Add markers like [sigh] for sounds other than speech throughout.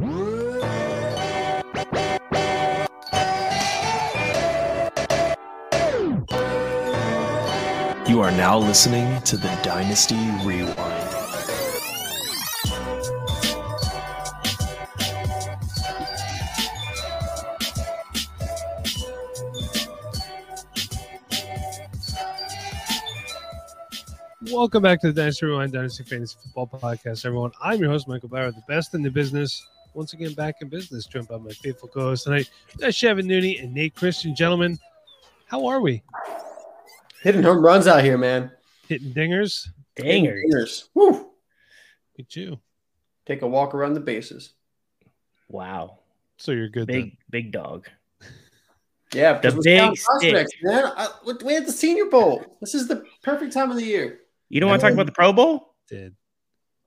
You are now listening to the Dynasty Rewind. Welcome back to the Dynasty Rewind Dynasty Fantasy Football Podcast, everyone. I'm your host, Michael Barrett, the best in the business. Once again, back in business, joined by my faithful co-host tonight, that's Shevin Nooney and Nate Christian. Gentlemen, how are we? Hitting home runs out here, man. Hitting dingers? Dangers. Dingers. Woo. Get you. Take a walk around the bases. Wow. So you're good. Big, big dog. Yeah, because The we're big prospects, man. I, we had the Senior Bowl. This is the perfect time of the year. You don't want to talk about the Pro Bowl? Then. Did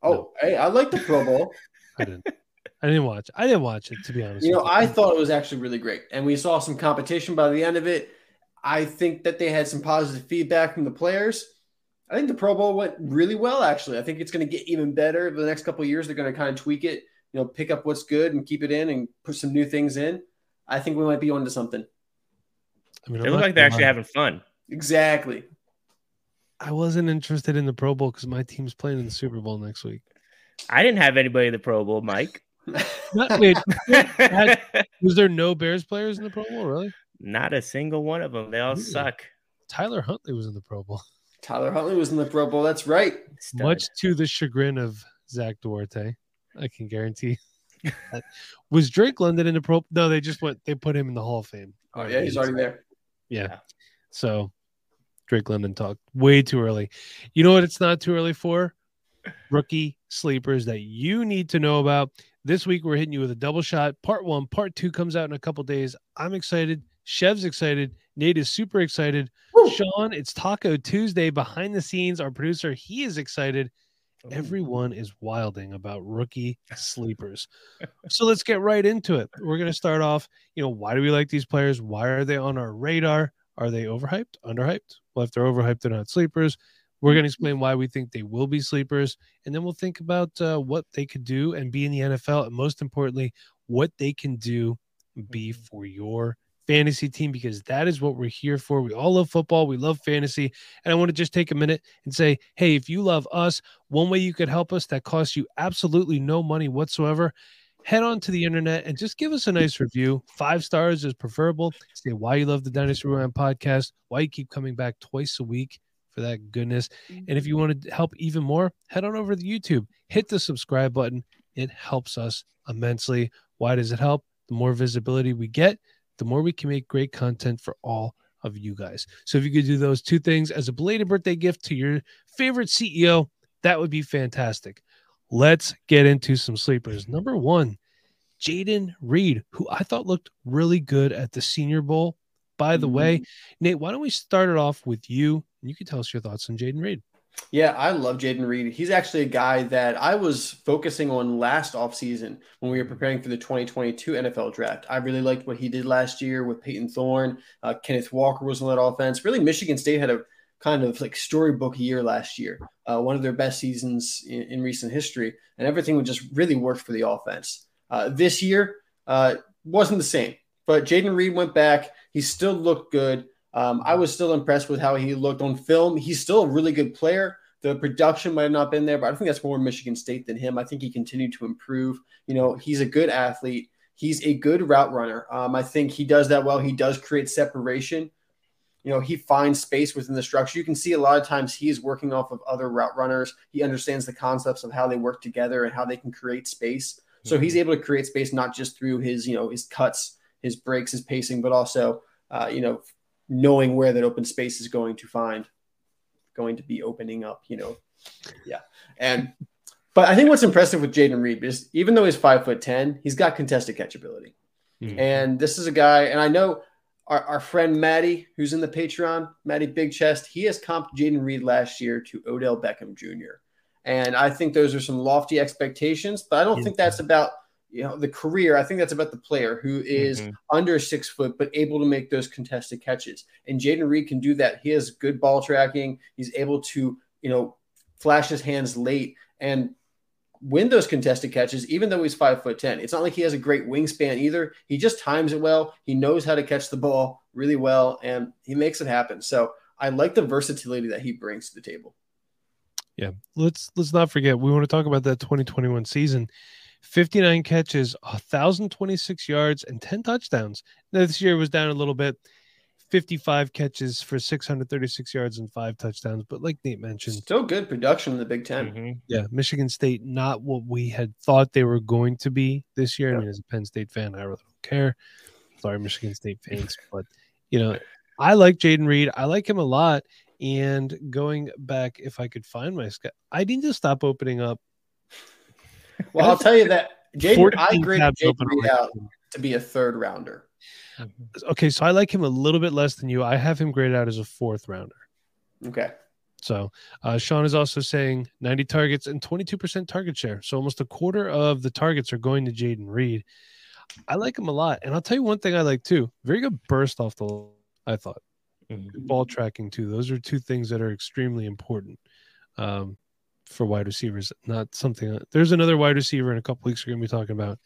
Oh, hey, I like the Pro Bowl. [laughs] I didn't? I didn't watch. I didn't watch it to be honest. you know, I thought it was actually really great, and we saw some competition by the end of it. I think that they had some positive feedback from the players. I think the Pro Bowl went really well, actually. I think it's going to get even better the next couple of years. They're going to kind of tweak it, you know, pick up what's good and keep it in, and put some new things in. I think we might be onto something. I mean, They I'm look like they're actually having fun. Exactly. I wasn't interested in the Pro Bowl because my team's playing in the Super Bowl next week. I didn't have anybody in the Pro Bowl, Mike. Not, wait, [laughs] had- was there no Bears players in the Pro Bowl? Really? Not a single one of them. They all Really? suck. Tyler Huntley was in the Pro Bowl, Tyler Huntley was in the Pro Bowl. That's right. Stud. much to the chagrin of Zach Duarte. I can guarantee. was Drake London in the Pro? No, they just went. They put him in the Hall of Fame. Oh yeah, he's already there. Yeah. So Drake London talked way too early. You know what it's not too early for? Rookie sleepers that you need to know about. This week we're hitting you with a double shot. Part one, part two comes out in a couple days. I'm excited. Chev's excited. Nate is super excited. Woo. Sean, it's Taco Tuesday behind the scenes. Our producer, he is excited. Ooh. Everyone is wilding about rookie sleepers. so let's get right into it. We're going to start off. You know, why do we like these players? Why are they on our radar? Are they overhyped, underhyped? Well, if they're overhyped, they're not sleepers. We're going to explain why we think they will be sleepers. And then we'll think about uh, what they could do and be in the NFL. And most importantly, what they can do be for your fantasy team, because that is what we're here for. We all love football, we love fantasy. And I want to just take a minute and say, hey, if you love us, one way you could help us that costs you absolutely no money whatsoever head on to the internet and just give us a nice review. Five stars is preferable. Say why you love the Dynasty Rewind podcast, why you keep coming back twice a week for that goodness. And if you mm-hmm. want to help even more, head on over to YouTube, hit the subscribe button. It helps us immensely. Why does it help? The more visibility we get, the more we can make great content for all of you guys. So if you could do those two things as a belated birthday gift to your favorite CEO, that would be fantastic. Let's get into some sleepers. Number one, Jayden Reed, who I thought looked really good at the Senior Bowl. By the way, mm-hmm. Nate, why don't we start it off with you? And you can tell us your thoughts on Jayden Reed. Yeah, I love Jayden Reed. He's actually a guy that I was focusing on last offseason when we were preparing for the 2022 NFL draft. I really liked what he did last year with Peyton Thorne. Uh, Kenneth Walker was on that offense. Really, Michigan State had a kind of like storybook year last year, uh, one of their best seasons in, in recent history, and everything would just really work for the offense. Uh, this year uh, wasn't the same, but Jayden Reed went back. He still looked good. Um, I was still impressed with how he looked on film. He's still a really good player. The production might have not been there, but I think that's more Michigan State than him. I think he continued to improve. You know, he's a good athlete. He's a good route runner. Um, I think he does that well. He does create separation. You know, he finds space within the structure. You can see a lot of times he is working off of other route runners. He understands the concepts of how they work together and how they can create space. So he's able to create space not just through his, you know, his cuts, his breaks, his pacing, but also, uh, you know, knowing where that open space is going to find, going to be opening up, you know. Yeah. And, but I think what's impressive with Jayden Reed is even though he's five foot 10, he's got contested catchability. Mhm. And this is a guy, and I know our, our friend Maddie, who's in the Patreon, Maddie Big Chest, he has comped Jayden Reed last year to Odell Beckham Jr. And I think those are some lofty expectations, but I don't Yeah. think that's about you know the career. I think that's about the player who is Mhm. under six foot but able to make those contested catches. And Jayden Reed can do that. He has good ball tracking. He's able to you know flash his hands late and win those contested catches, even though he's five foot ten. It's not like he has a great wingspan either. He just times it well. He knows how to catch the ball really well, and he makes it happen. So I like the versatility that he brings to the table. Yeah, let's let's not forget we want to talk about that 2021 season. 59 catches, 1,026 yards, and 10 touchdowns. Now, this year was down a little bit. 55 catches for 636 yards and five touchdowns. But like Nate mentioned, still good production in the Big 10 Mhm. yeah, Michigan State not what we had thought they were going to be this year. I mean, as a Penn State fan, I really don't care. Sorry, Michigan State [laughs] fans, but you know, I like Jayden Reed. I like him a lot. And going back, if I could find my sc- I need to stop opening up. Well, I'll tell you that Jayden, I graded tabs Jayden Reed out to be a third rounder. Okay, so I like him a little bit less than you. I have him graded out as a fourth rounder. Okay. So uh, Sean is also saying 90 targets and 22% target share. So almost a quarter of the targets are going to Jayden Reed. I like him a lot. And I'll tell you one thing I like too. Very good burst off the I thought. Mhm. Ball tracking too. Those are two things that are extremely important um, for wide receivers. Not something there's another wide receiver in a couple weeks we're gonna be talking about.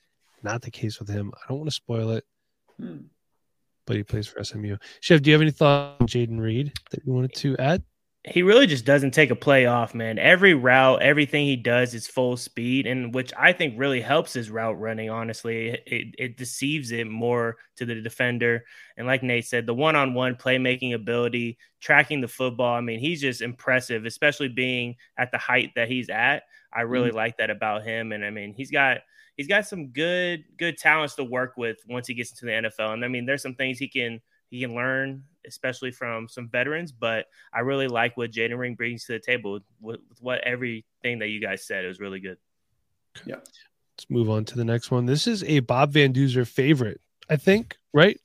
Not the case with him. I don't want to spoil it, Hmm. but he plays for SMU. Chev, do you have any thoughts on Jayden Reed that you wanted to add? He really just doesn't take a play off, man. Every route, everything he does is full speed, and which I think really helps his route running. Honestly, it, it deceives it more to the defender. And like Nate said, the one-on-one playmaking ability, tracking the football. I mean, he's just impressive, especially being at the height that he's at. I really mm. like that about him, and I mean, he's got he's got some good good talents to work with once he gets into the NFL. And I mean, there's some things he can he can learn, especially from some veterans. But I really like what Jayden Reed brings to the table with, with what everything that you guys said. It was really good. Yeah. Let's move on to the next one. This is a Bob Van Duzer favorite, I think, right?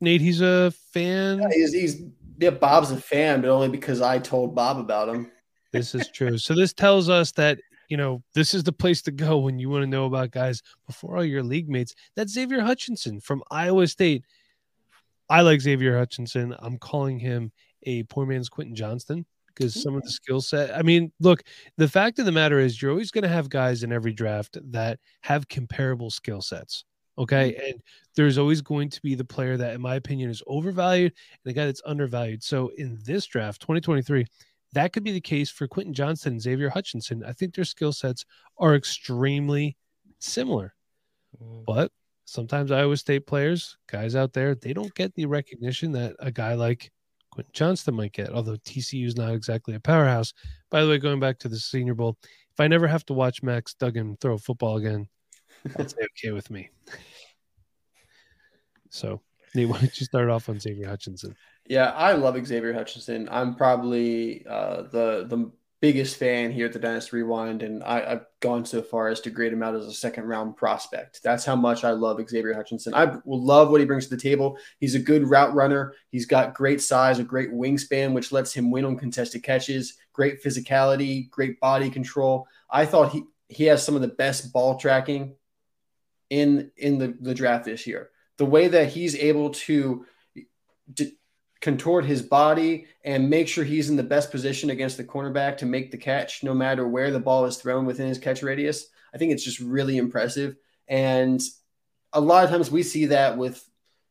Nate, he's a fan. He's, he's yeah, Bob's a fan, but only because I told Bob about him. This is true. So this tells us that you know this is the place to go when you want to know about guys before all your league mates. That's Xavier Hutchinson from Iowa State. I like Xavier Hutchinson. I'm calling him a poor man's Quentin Johnston because some of the mm. skill set. I mean, look, the fact of the matter is, you're always going to have guys in every draft that have comparable skill sets. Okay. Mm. And there's always going to be the player that, in my opinion, is overvalued and the guy that's undervalued. So in this draft, 2023, that could be the case for Quentin Johnston and Xavier Hutchinson. I think their skill sets are extremely similar. Mm. But sometimes Iowa State players, guys out there, they don't get the recognition that a guy like Quentin Johnston might get, although TCU is not exactly a powerhouse. By the way, going back to the Senior Bowl, if I never have to watch Max Duggan throw a football again, that's [laughs] okay with me. So, Nate, why don't you start off on Xavier Hutchinson? Yeah, I love Xavier Hutchinson. I'm probably uh, the the biggest fan here at the Dynasty Rewind, and I, I've gone so far as to grade him out as a second round prospect. That's how much I love Xavier Hutchinson. I love what he brings to the table. He's a good route runner. He's got great size, a great wingspan, which lets him win on contested catches. Great physicality, great body control. I thought he he has some of the best ball tracking in in the, the draft this year. The way that he's able to d- contort his body and make sure he's in the best position against the cornerback to make the catch, no matter where the ball is thrown within his catch radius. I think it's just really impressive. And a lot of times we see that with,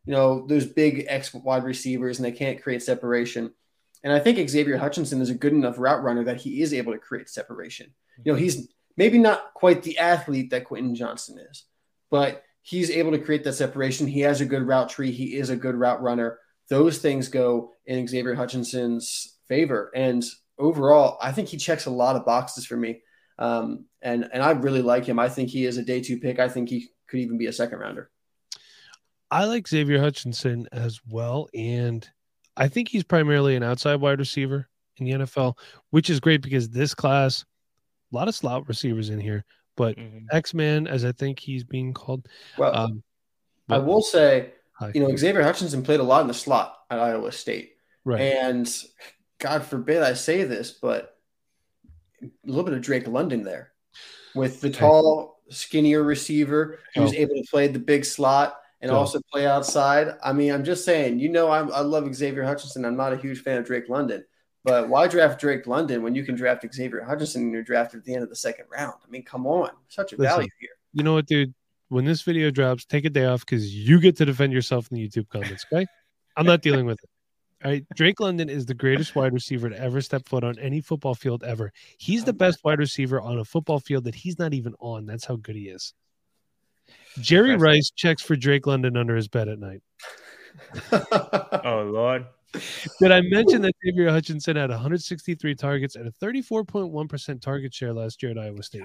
you know, those big X wide receivers and they can't create separation. And I think Xavier Hutchinson is a good enough route runner that he is able to create separation. You know, he's maybe not quite the athlete that Quentin Johnston is, but he's able to create that separation. He has a good route tree. He is a good route runner. Those things go in Xavier Hutchinson's favor. And overall, I think he checks a lot of boxes for me. Um, and and I really like him. I think he is a day two pick. I think he could even be a second rounder. I like Xavier Hutchinson as well. And I think he's primarily an outside wide receiver in the NFL, which is great because this class, a lot of slot receivers in here, but Mhm. X Man, as I think he's being called. Well, Um, I will say, hi. You know, Xavier Hutchinson played a lot in the slot at Iowa State. right. And God forbid I say this, but a little bit of Drake London there with the tall, skinnier receiver who's Oh. able to play the big slot and Oh. also play outside. I mean, I'm just saying, you know, I'm, I love Xavier Hutchinson. I'm not a huge fan of Drake London, But why draft Drake London when you can draft Xavier Hutchinson and you're drafted at the end of the second round? I mean, come on, such a Listen. value here. You know what, dude? When this video drops, take a day off because you get to defend yourself in the YouTube comments. Okay, I'm not dealing with it. All right, Drake London is the greatest wide receiver to ever step foot on any football field ever. He's the best wide receiver on a football field that he's not even on. That's how good he is. Jerry Rice checks for Drake London under his bed at night. [laughs] Oh Lord. Did I mention that Xavier Hutchinson had 163 targets and a 34.1% target share last year at Iowa State?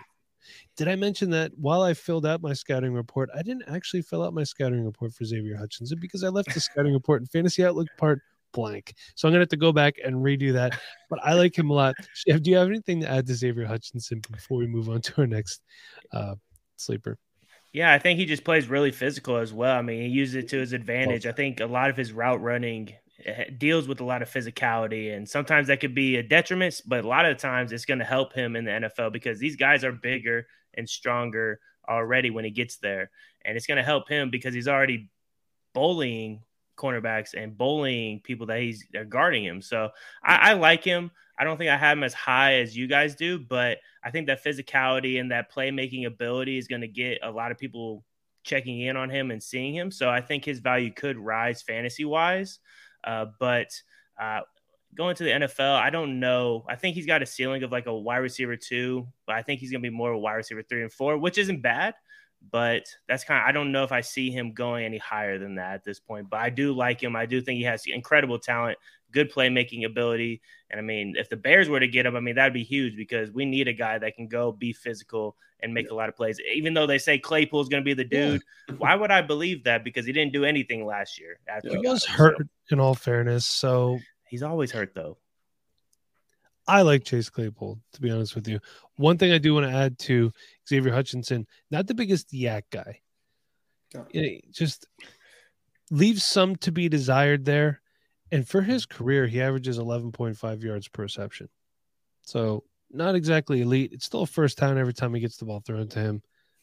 Did I mention that while I filled out my scouting report, I didn't actually fill out my scouting report for Xavier Hutchinson because I left the [laughs] scouting report and fantasy outlook part blank. So I'm gonna have to go back and redo that. But I like him a lot. Chev, do you have anything to add to Xavier Hutchinson before we move on to our next uh, sleeper? Yeah, I think he just plays really physical as well. I mean, he uses it to his advantage. I think a lot of his route running deals with a lot of physicality, and sometimes that could be a detriment, but a lot of times it's going to help him in the NFL because these guys are bigger and stronger already when he gets there. And it's going to help him because he's already bullying cornerbacks and bullying people that he's guarding him. So I, I like him. I don't think I have him as high as you guys do, but I think that physicality and that playmaking ability is going to get a lot of people checking in on him and seeing him. So I think his value could rise fantasy wise. Uh, but uh, going to the NFL, I don't know. I think he's got a ceiling of like a wide receiver two, but I think he's going to be more of a wide receiver three and four, which isn't bad. But that's kind of, I don't know if I see him going any higher than that at this point. But I do like him. I do think he has incredible talent, good playmaking ability. And I mean, if the Bears were to get him, I mean, that'd be huge because we need a guy that can go be physical and make a lot of plays. Even though they say Claypool's going to be the Yeah. dude, why would I believe that? Because he didn't do anything last year. After He was hurt So, in all fairness. So he's always hurt though. I like Chase Claypool, to be honest with you. One thing I do want to add to Xavier Hutchinson, not the biggest YAC guy. You just leaves some to be desired there. And for his career, he averages 11.5 yards per reception. So not exactly elite. It's still a first down every time he gets the ball thrown to him,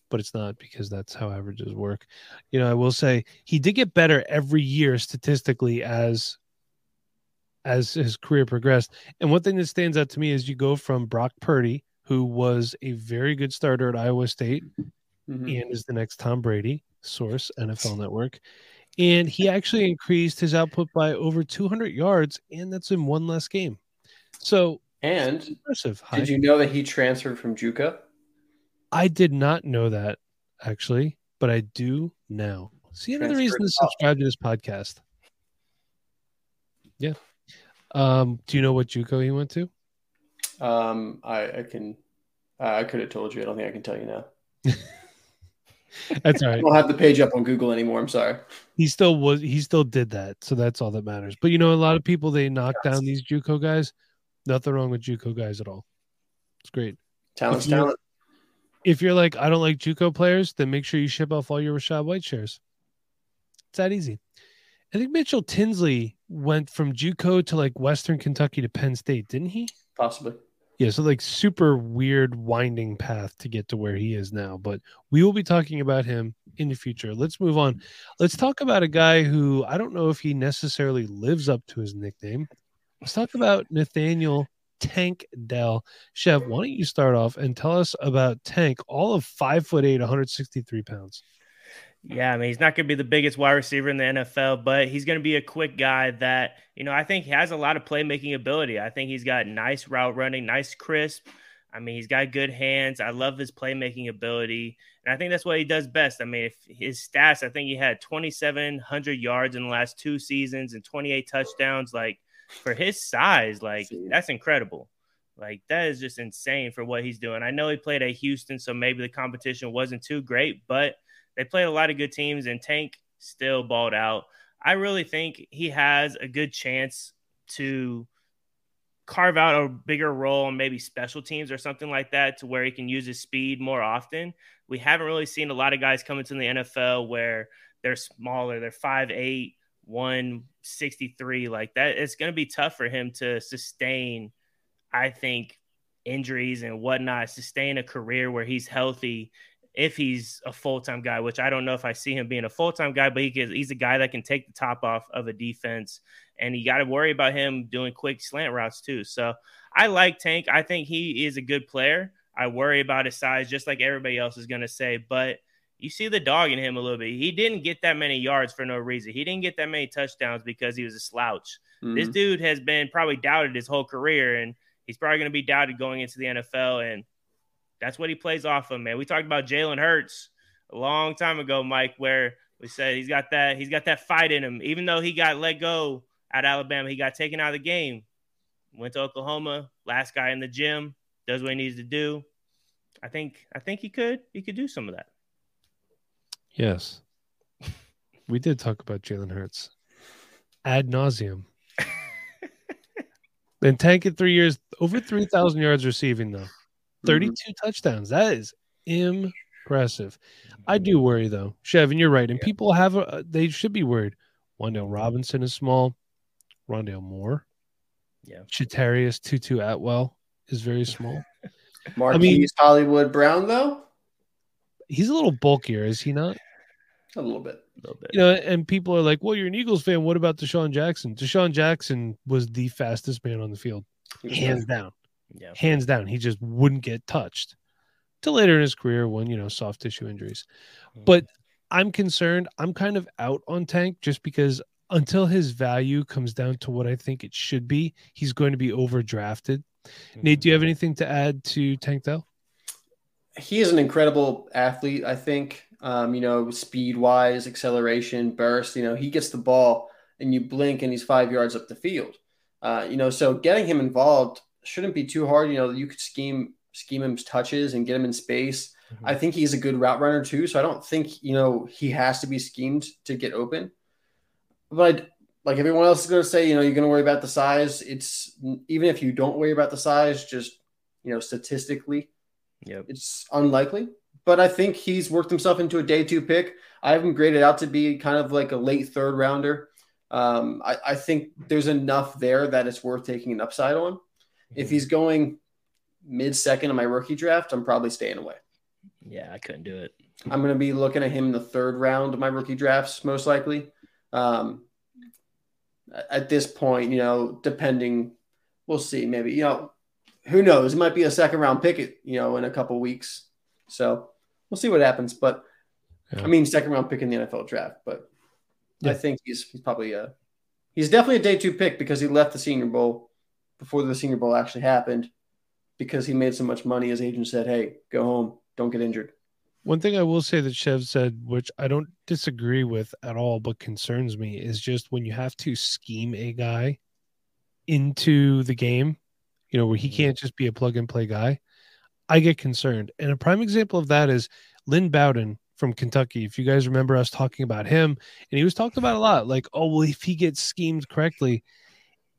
but it's not because that's how averages work. You know, I will say he did get better every year statistically as as his career progressed. And one thing that stands out to me is you go from Brock Purdy, who was a very good starter at Iowa State Mhm. and is the next Tom Brady, source NFL Network. And he actually increased his output by over 200 yards, and that's in one less game. So And impressive. Hi. did you know that he transferred from JUCO? I did not know that actually, but I do now. See another reason to subscribe to this podcast. Yeah. Um, do you know what JUCO he went to? Um, I, I can. I could have told you. I don't think I can tell you now. [laughs] That's all I right. don't have the page up on Google anymore. I'm sorry. He still was. He still did that, so that's all that matters. But you know, a lot of people they knock down these JUCO guys. Nothing wrong with JUCO guys at all. It's great. Talent's If talent. If you're like, I don't like JUCO players, then make sure you ship off all your Rachaad White shares. It's that easy. I think Mitchell Tinsley went from JUCO to like Western Kentucky to Penn State, didn't he? Possibly. Yeah, so like super weird winding path to get to where he is now. But we will be talking about him in the future. Let's move on. Let's talk about a guy who I don't know if he necessarily lives up to his nickname. Let's talk about Nathaniel Tank Dell. Chev, why don't you start off and tell us about Tank, all of five foot eight, 163 pounds. Yeah, I mean, he's not going to be the biggest wide receiver in the NFL, but he's going to be a quick guy that, you know, I think he has a lot of playmaking ability. I think he's got nice route running, nice crisp. I mean, he's got good hands. I love his playmaking ability. And I think that's what he does best. I mean, if his stats, I think he had 2,700 yards in the last two seasons and 28 touchdowns. Like, for his size, like, that's incredible. Like, that is just insane for what he's doing. I know he played at Houston, so maybe the competition wasn't too great, but they played a lot of good teams, and Tank still balled out. I really think he has a good chance to carve out a bigger role in maybe special teams or something like that to where he can use his speed more often. We haven't really seen a lot of guys come into the NFL where they're smaller, they're 5'8, 163 like that. It's going to be tough for him to sustain, I think, injuries and whatnot, sustain a career where he's healthy if he's a full time guy, which I don't know if I see him being a full time guy, but he can, he's a guy that can take the top off of a defense. And you got to worry about him doing quick slant routes too. So I like Tank. I think he is a good player. I worry about his size, just like everybody else is going to say. But you see the dog in him a little bit. He didn't get that many yards for no reason. He didn't get that many touchdowns because he was a slouch. Mm-hmm. This dude has been probably doubted his whole career, and he's probably going to be doubted going into the NFL. And that's what he plays off of, man. We talked about Jalen Hurts a long time ago, Mike, where we said he's got that he's got that fight in him. Even though he got let go at Alabama, he got taken out of the game. Went to Oklahoma, last guy in the gym, does what he needs to do. I think I think he could he could do some of that. Yes. [laughs] we did talk about Jalen Hurts ad nauseum. [laughs] Been tanking three years, over 3,000 yards receiving, though. Mm-hmm. 32 mm-hmm. touchdowns. That is impressive. I mm-hmm. do worry, though. Chevin, you're right. And yeah. people have, a, uh, they should be worried. Wan'Dale mm-hmm. Robinson is small. Rondale Moore. Yeah. Chatarius Tutu Atwell is very small. [laughs] Marquise I mean, Hollywood Brown, though? He's a little bulkier, is he not? A little bit. A little bit. You know, and people are like, well, you're an Eagles fan. What about DeSean Jackson? DeSean Jackson was the fastest man on the field, hands down. Yeah. Hands down. He just wouldn't get touched till later in his career when, you know, soft tissue injuries. Mm-hmm. But I'm concerned. I'm kind of out on Tank just because until his value comes down to what I think it should be, he's going to be overdrafted. Mm-hmm. Nate, do you have anything to add to Tank Dell? He is an incredible athlete, I think. Um, you know, speed wise, acceleration, burst. You know, he gets the ball and you blink and he's five yards up the field. Uh, you know, so getting him involved shouldn't be too hard. You know, you could scheme scheme him touches and get him in space. Mm-hmm. I think he's a good route runner too. So I don't think you know he has to be schemed to get open. But like everyone else is going to say, you know, you're going to worry about the size. It's even if you don't worry about the size, just you know, statistically, yep. it's unlikely. But I think he's worked himself into a day two pick. I have him graded out to be kind of like a late third rounder. Um, I, I think there's enough there that it's worth taking an upside on. If he's going mid second in my rookie draft, I'm probably staying away. Yeah, I couldn't do it. I'm going to be looking at him in the third round of my rookie drafts, most likely. Um, at this point, you know, depending, we'll see. Maybe you know, who knows? It might be a second round pick, you know, in a couple weeks. So we'll see what happens. But yeah. I mean, second round pick in the NFL draft. But yeah. I think he's he's probably a he's definitely a day two pick because he left the Senior Bowl before the Senior Bowl actually happened because he made so much money. His agent said, "Hey, go home, don't get injured." One thing I will say that Chev said, which I don't disagree with at all, but concerns me, is just when you have to scheme a guy into the game, you know, where he mm-hmm. can't just be a plug and play guy. I get concerned. And a prime example of that is Lynn Bowden from Kentucky. If you guys remember us talking about him, and he was talked about a lot, like, oh, well, if he gets schemed correctly,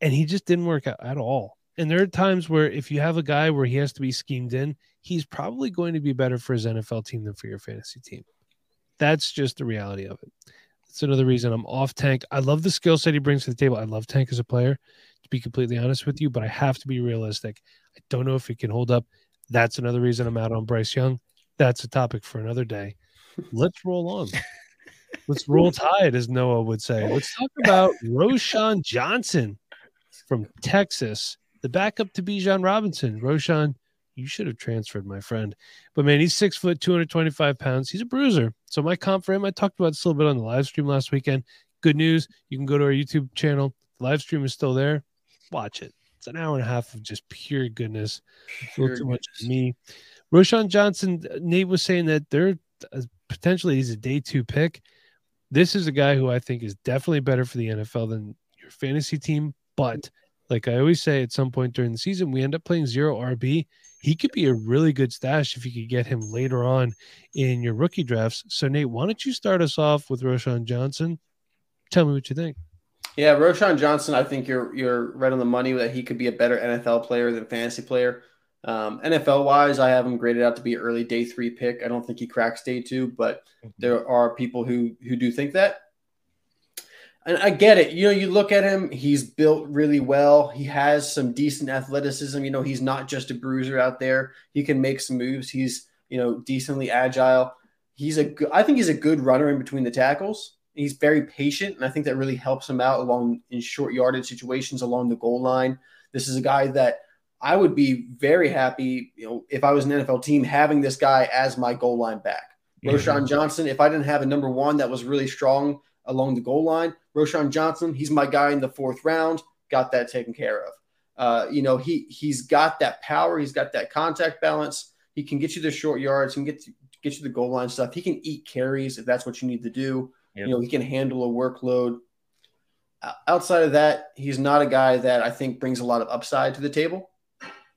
and he just didn't work out at all. And there are times where if you have a guy where he has to be schemed in, he's probably going to be better for his NFL team than for your fantasy team. That's just the reality of it. That's another reason I'm off Tank. I love the skill set he brings to the table. I love Tank as a player, to be completely honest with you, but I have to be realistic. I don't know if he can hold up. That's another reason I'm out on Bryce Young. That's a topic for another day. Let's roll on. [laughs] Let's roll tide, as Noah would say. Let's talk about Roschon Johnson from Texas the backup to Bijan Robinson. Roschon. you should have transferred, my friend. But man, he's six foot, 225 pounds. He's a bruiser. So my comp for him, I talked about this a little bit on the live stream last weekend. Good news. You can go to our YouTube channel. The live stream is still there. Watch it. It's an hour and a half of just pure goodness. Pure too much me. Roschon Johnson, Nate was saying that they're uh, potentially he's a day two pick. This is a guy who I think is definitely better for the NFL than your fantasy team, but like I always say, at some point during the season, we end up playing zero RB. He could be a really good stash if you could get him later on in your rookie drafts. So, Nate, why don't you start us off with Roschon Johnson? Tell me what you think. Yeah, Roschon Johnson, I think you're you're right on the money that he could be a better NFL player than fantasy player. Um, NFL wise, I have him graded out to be early day three pick. I don't think he cracks day two, but there are people who who do think that and I get it. You know, you look at him, he's built really well. He has some decent athleticism. You know, he's not just a bruiser out there. He can make some moves. He's, you know, decently agile. he's a good, I think he's a good runner in between the tackles. He's very patient, and I think that really helps him out along in short yardage situations along the goal line. This is a guy that I would be very happy, you know, if I was an NFL team having this guy as my goal line back. Mm-hmm. Johnson, if I didn't have a number one that was really strong along the goal line, Roschon Johnson, he's my guy in the fourth round. Got that taken care of. Uh, you know, he he's got that power, he's got that contact balance. He can get you the short yards, he can get to, get you the goal line stuff. He can eat carries if that's what you need to do. Yep. You know, he can handle a workload. Outside of that, he's not a guy that I think brings a lot of upside to the table.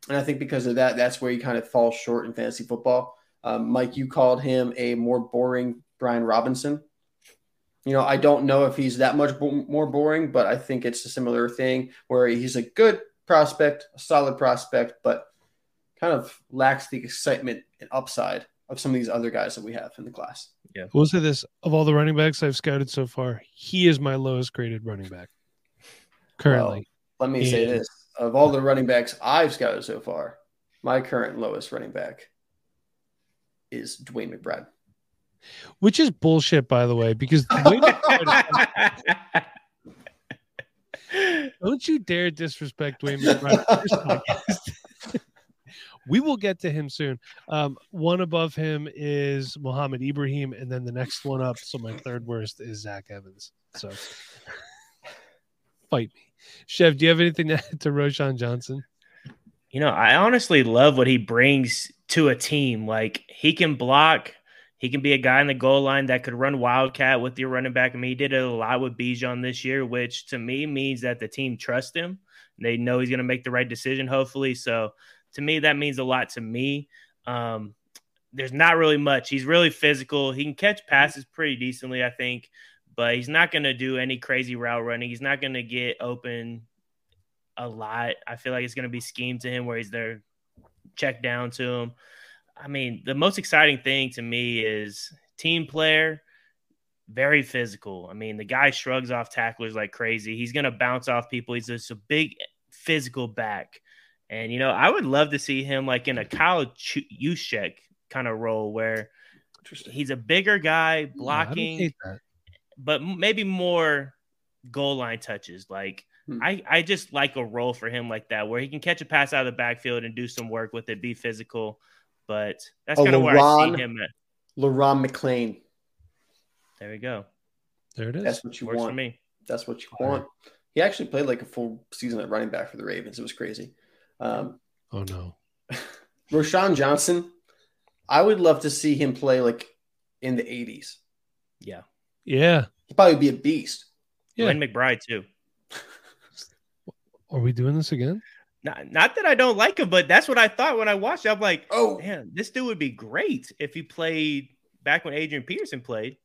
And I think because of that, that's where he kind of falls short in fantasy football. Um, Mike, you called him a more boring Brian Robinson. You know, I don't know if he's that much bo- more boring, but I think it's a similar thing where he's a good prospect, a solid prospect, but kind of lacks the excitement and upside of some of these other guys that we have in the class. Yeah. We'll say this of all the running backs I've scouted so far, he is my lowest graded running back currently. Well, let me and... say this of all the running backs I've scouted so far, my current lowest running back is DeWayne McBride. Which is bullshit, by the way, because [laughs] don't you dare disrespect DeWayne McBride. [laughs] we will get to him soon. Um, one above him is Mohamed Ibrahim, and then the next one up. So my third worst is Zach Evans. So fight me. Chev, do you have anything to add to Roschon Johnson? You know, I honestly love what he brings to a team. Like he can block, he can be a guy in the goal line that could run wildcat with your running back. I mean, he did it a lot with Bijan this year, which to me means that the team trusts him. They know he's going to make the right decision, hopefully. So to me, that means a lot to me. Um, there's not really much. He's really physical. He can catch passes pretty decently, I think but he's not going to do any crazy route running. He's not going to get open a lot. I feel like it's going to be schemed to him where he's there, check down to him. I mean, the most exciting thing to me is team player, very physical. I mean, the guy shrugs off tacklers like crazy. He's going to bounce off people. He's just a big physical back. And, you know, I would love to see him like in a Kyle Juszczyk kind of role where he's a bigger guy blocking. Yeah, but maybe more goal line touches. Like hmm. I, I just like a role for him like that, where he can catch a pass out of the backfield and do some work with it, be physical. But that's oh, kind of where I see him at. Le'Ron McClain. There we go. There it is. That's what you Works want. For me. That's what you want. He actually played like a full season at running back for the Ravens. It was crazy. Um, oh no. [laughs] Roschon Johnson, I would love to see him play like in the 80s. Yeah. Yeah. He'd probably be a beast. Yeah. And McBride too. Are we doing this again? Not, not that I don't like him, but that's what I thought when I watched. It. I'm like, oh man, this dude would be great if he played back when Adrian Peterson played.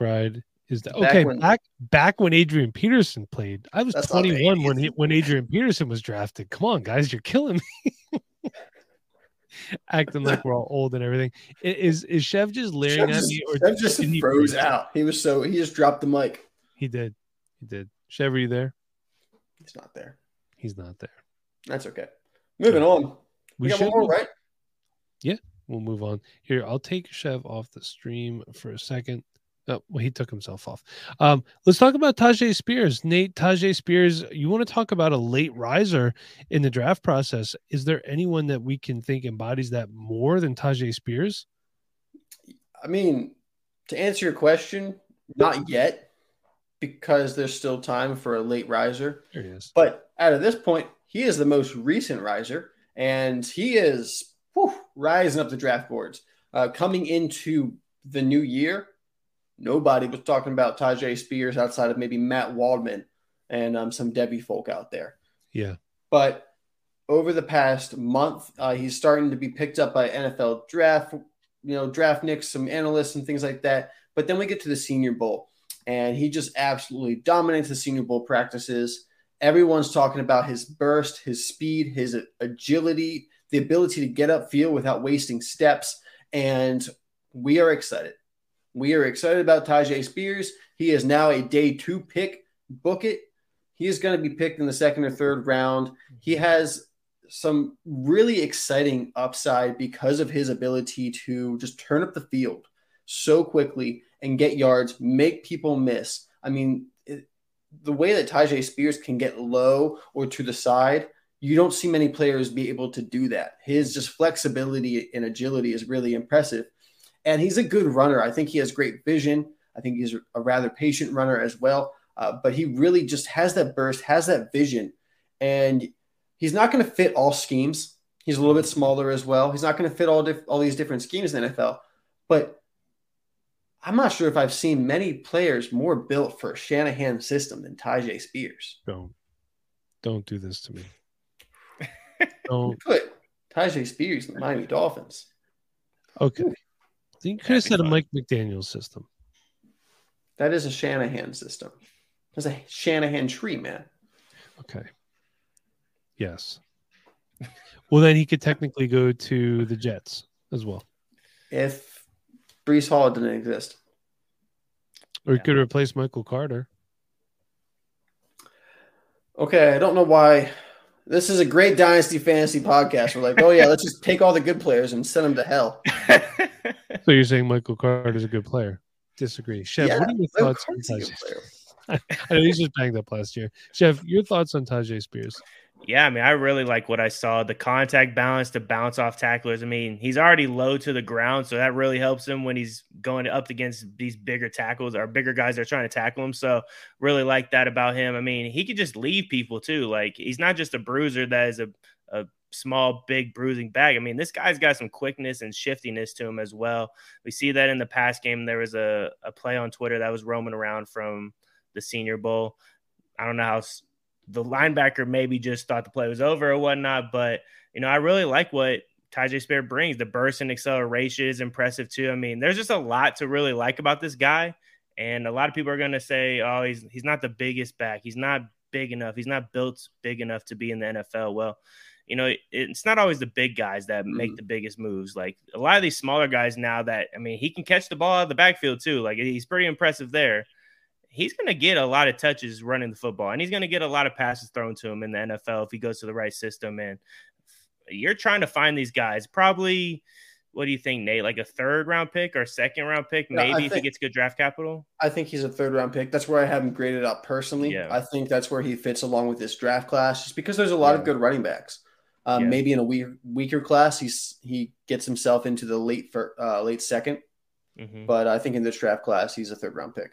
Right is that okay? Back when, back, back when Adrian Peterson played, I was 21 when he, when Adrian Peterson was drafted. Come on, guys, you're killing me. [laughs] acting like we're all old and everything. Is is Chev just leering at me, or Chev just he froze out? He was so he just dropped the mic. He did, he did. Chev, are you there? He's not there. He's not there. That's okay. Moving on. We, we should more, right? Yeah, we'll move on. Here, I'll take Chev off the stream for a second. Oh, well, he took himself off. Um, let's talk about Tyjae Spears. Nate, Tyjae Spears, you want to talk about a late riser in the draft process. Is there anyone that we can think embodies that more than Tyjae Spears? I mean, to answer your question, not yet, because there's still time for a late riser. There he is. But out of this point, he is the most recent riser, and he is whew, rising up the draft boards. Uh, coming into the new year, nobody was talking about Tyjae Spears outside of maybe Matt Waldman and um, some Devy folk out there. Yeah. But over the past month, uh, he's starting to be picked up by NFL draft, you know, draft nicks, some analysts and things like that. But then we get to the Senior Bowl, and he just absolutely dominates the Senior Bowl practices. Everyone's talking about his burst, his speed, his agility, the ability to get up field without wasting steps. And we are excited. We are excited about Tyjae Spears. He is now a day two pick. Book it. He is going to be picked in the second or third round. He has some really exciting upside because of his ability to just turn up the field. so quickly and get yards, make people miss. I mean, the way that Tyjae Spears can get low or to the side, you don't see many players be able to do that. His just flexibility and agility is really impressive. And he's a good runner. I think he has great vision. I think he's a rather patient runner as well. Uh, but he really just has that burst, has that vision. And he's not going to fit all schemes. He's a little bit smaller as well. He's not going to fit all diff- all these different schemes in the NFL. But I'm not sure if I've seen many players more built for a Shanahan system than Tyjae Spears. Don't, don't do this to me. [laughs] Don't. Put Tyjae Spears in the Miami Dolphins. Okay. You could have said a Mike McDaniel system. That is a Shanahan system. That's a Shanahan tree, man. Okay. Yes. Well, then he could technically go to the Jets as well, If Breece Hall didn't exist. or he Yeah. could replace Michael Carter. Okay, I don't know why. This is a great dynasty fantasy podcast. We're like, oh yeah, let's just take all the good players and send them to hell. [laughs] So you're saying Michael Carter is a good player? Disagree. Chev, Yeah, what are your Of thoughts on course he's a Tyjae? good. [laughs] I know he's just banged up last year. Chev, your thoughts on Tyjae Spears? Yeah, I mean, I really like what I saw. The contact balance, to bounce off tacklers. I mean, he's already low to the ground, so that really helps him when he's going up against these bigger tackles or bigger guys that are trying to tackle him. So, really like that about him. I mean, he could just leave people too. Like, he's not just a bruiser that is a, a small, big bruising bag. I mean, this guy's got some quickness and shiftiness to him as well. We see that in the past game. There was a, a play on Twitter that was roaming around from the Senior Bowl. I don't know how the linebacker maybe just thought the play was over or whatnot, but you know, I really like what Tyjae Spear brings. The burst and acceleration is impressive too. I mean, there's just a lot to really like about this guy, and a lot of people are going to say, "Oh, he's he's not the biggest back. He's not big enough. He's not built big enough to be in the NFL." Well, you know, it's not always the big guys that make Mhm. the biggest moves. Like a lot of these smaller guys now that I mean, he can catch the ball out of the backfield too. Like he's pretty impressive there he's going to get a lot of touches running the football and he's going to get a lot of passes thrown to him in the NFL if he goes to the right system. And you're trying to find these guys. Probably, what do you think, Nate? Like a third round pick or second round pick, Yeah, I maybe if he gets good draft capital? I think he's a third round pick. That's where I have him graded up personally. Yeah. I think that's where he fits along with this draft class, just because there's a lot of good running backs. Um, Yeah. Maybe in a weak, weaker class, he's he gets himself into the late fir- uh, late second. Mhm. But I think in this draft class, he's a third round pick.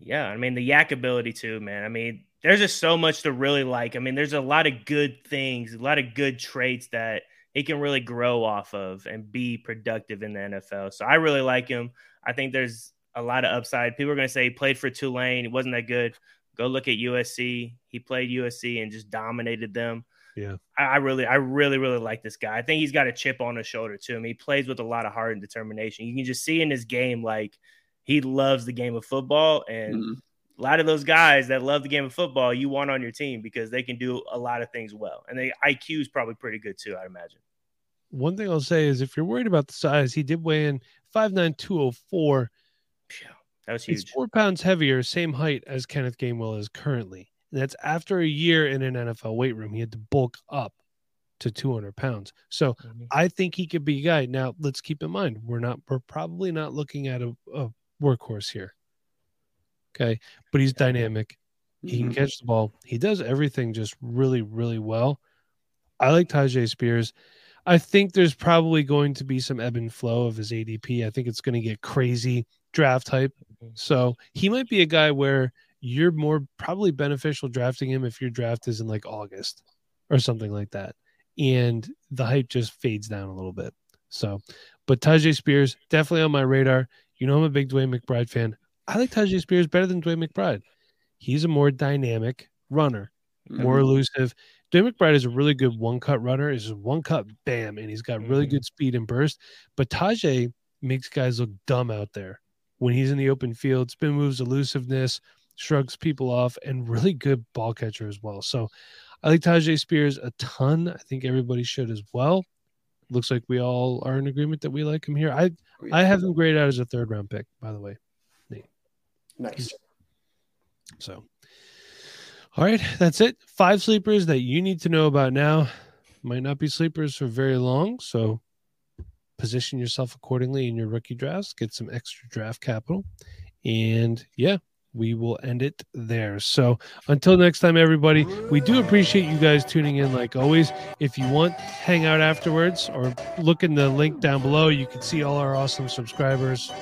Yeah, I mean the YAC ability too, man. I mean, there's just so much to really like. I mean, there's a lot of good things, a lot of good traits that he can really grow off of and be productive in the NFL. So I really like him. I think there's a lot of upside. People are going to say he played for Tulane, he wasn't that good. Go look at USC. He played USC and just dominated them. Yeah. I, I really, I really, really like this guy. I think he's got a chip on his shoulder too. I mean, he plays with a lot of heart and determination. You can just see in his game, like he loves the game of football, and Mhm. a lot of those guys that love the game of football, you want on your team because they can do a lot of things well, and the IQ is probably pretty good too. I'd imagine. One thing I'll say is if you're worried about the size, he did weigh in 5'9, 204. That was He's huge. four pounds heavier, same height as Kenneth Gainwell is currently. And that's after a year in an NFL weight room. He had to bulk up to 200 pounds. So Mhm. I think he could be a guy. Now, let's keep in mind, we're not, we're probably not looking at a, a workhorse here. Okay. But he's dynamic. He can Mhm. catch the ball. He does everything just really, really well. I like Tyjae Spears. I think there's probably going to be some ebb and flow of his ADP. I think it's going to get crazy draft hype. Mhm. So he might be a guy where you're more probably beneficial drafting him if your draft is in like August or something like that. And the hype just fades down a little bit. So, but Tyjae Spears, definitely on my radar. You know, I'm a big DeWayne McBride fan. I like Tyjae Spears better than DeWayne McBride. He's a more dynamic runner, more Mhm. elusive. Dwayne McBride is a really good one cut runner. Is one cut, bam, and he's got really Mhm. good speed and burst. But Tyjae makes guys look dumb out there when he's in the open field. Spin moves, elusiveness, shrugs people off, and really good ball catcher as well. So I like Tyjae Spears a ton. I think everybody should as well. Looks like we all are in agreement that we like him here. I oh, I have him graded out as a third round pick, by the way. nice. So, all right, that's it. Five sleepers that you need to know about now. Might not be sleepers for very long. So, position yourself accordingly in your rookie drafts, get some extra draft capital. And yeah, we will end it there. So until next time, everybody, we do appreciate you guys tuning in like always. If you want, hang out afterwards or look in the link down below. You can see all our awesome subscribers.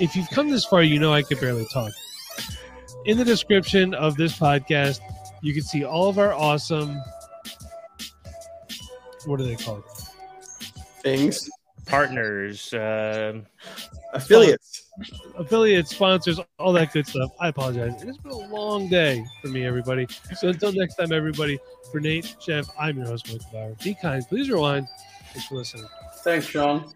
If you've come this far, you know I could barely talk. In the description of this podcast, you can see all of our awesome. What are they called? Things. Partners. Uh, Affiliates. Affiliates, sponsors, all that good stuff. I apologize. It's been a long day for me, everybody. So until next time, everybody, for Nate, Chev, I'm your host, Mike Bauer. Be kind. Please rewind. Thanks for listening. Thanks, Sean.